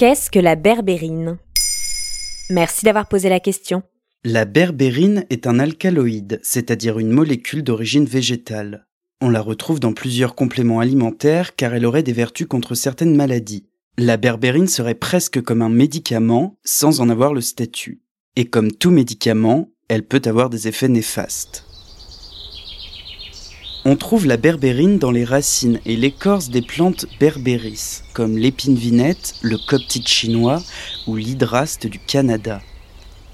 Qu'est-ce que la berbérine? Merci d'avoir posé la question. La berbérine est un alcaloïde, c'est-à-dire une molécule d'origine végétale. On la retrouve dans plusieurs compléments alimentaires car elle aurait des vertus contre certaines maladies. La berbérine serait presque comme un médicament sans en avoir le statut. Et comme tout médicament, elle peut avoir des effets néfastes. On trouve la berbérine dans les racines et l'écorce des plantes berbéris, comme l'épine vinette, le coptite chinois ou l'hydraste du Canada.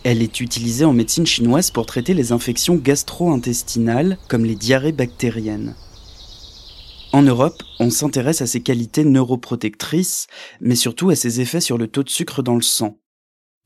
Elle est utilisée en médecine chinoise pour traiter les infections gastro-intestinales comme les diarrhées bactériennes. En Europe, on s'intéresse à ses qualités neuroprotectrices, mais surtout à ses effets sur le taux de sucre dans le sang.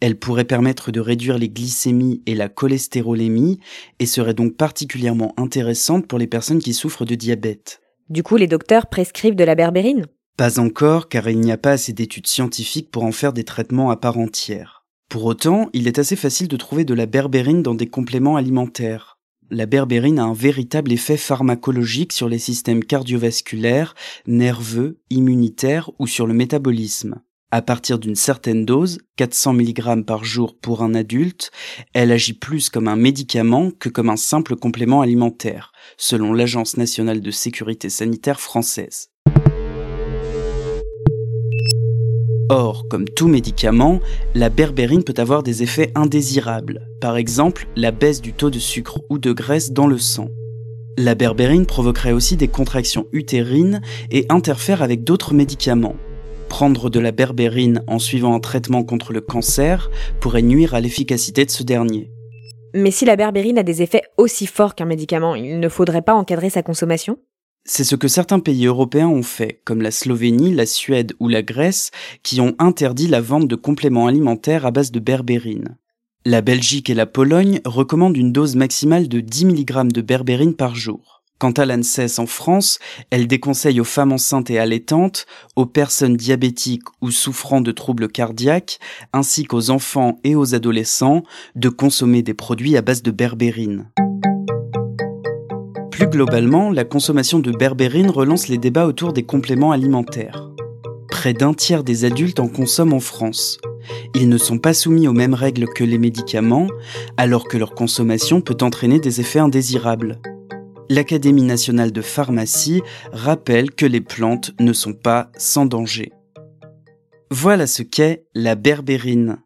Elle pourrait permettre de réduire les glycémies et la cholestérolémie et serait donc particulièrement intéressante pour les personnes qui souffrent de diabète. Du coup, les docteurs prescrivent de la berbérine? Pas encore, car il n'y a pas assez d'études scientifiques pour en faire des traitements à part entière. Pour autant, il est assez facile de trouver de la berbérine dans des compléments alimentaires. La berbérine a un véritable effet pharmacologique sur les systèmes cardiovasculaires, nerveux, immunitaires ou sur le métabolisme. À partir d'une certaine dose, 400 mg par jour pour un adulte, elle agit plus comme un médicament que comme un simple complément alimentaire, selon l'Agence nationale de sécurité sanitaire française. Or, comme tout médicament, la berbérine peut avoir des effets indésirables, par exemple la baisse du taux de sucre ou de graisse dans le sang. La berbérine provoquerait aussi des contractions utérines et interfère avec d'autres médicaments. Prendre de la berbérine en suivant un traitement contre le cancer pourrait nuire à l'efficacité de ce dernier. Mais si la berbérine a des effets aussi forts qu'un médicament, il ne faudrait pas encadrer sa consommation? C'est ce que certains pays européens ont fait, comme la Slovénie, la Suède ou la Grèce, qui ont interdit la vente de compléments alimentaires à base de berbérine. La Belgique et la Pologne recommandent une dose maximale de 10 mg de berbérine par jour. Quant à l'ANSES en France, elle déconseille aux femmes enceintes et allaitantes, aux personnes diabétiques ou souffrant de troubles cardiaques, ainsi qu'aux enfants et aux adolescents, de consommer des produits à base de berbérine. Plus globalement, la consommation de berbérine relance les débats autour des compléments alimentaires. Près d'un tiers des adultes en consomment en France. Ils ne sont pas soumis aux mêmes règles que les médicaments, alors que leur consommation peut entraîner des effets indésirables. L'Académie nationale de pharmacie rappelle que les plantes ne sont pas sans danger. Voilà ce qu'est la berbérine.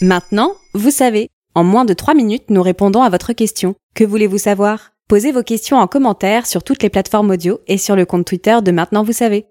Maintenant, vous savez. En moins de 3 minutes, nous répondons à votre question. Que voulez-vous savoir? Posez vos questions en commentaire sur toutes les plateformes audio et sur le compte Twitter de Maintenant vous savez.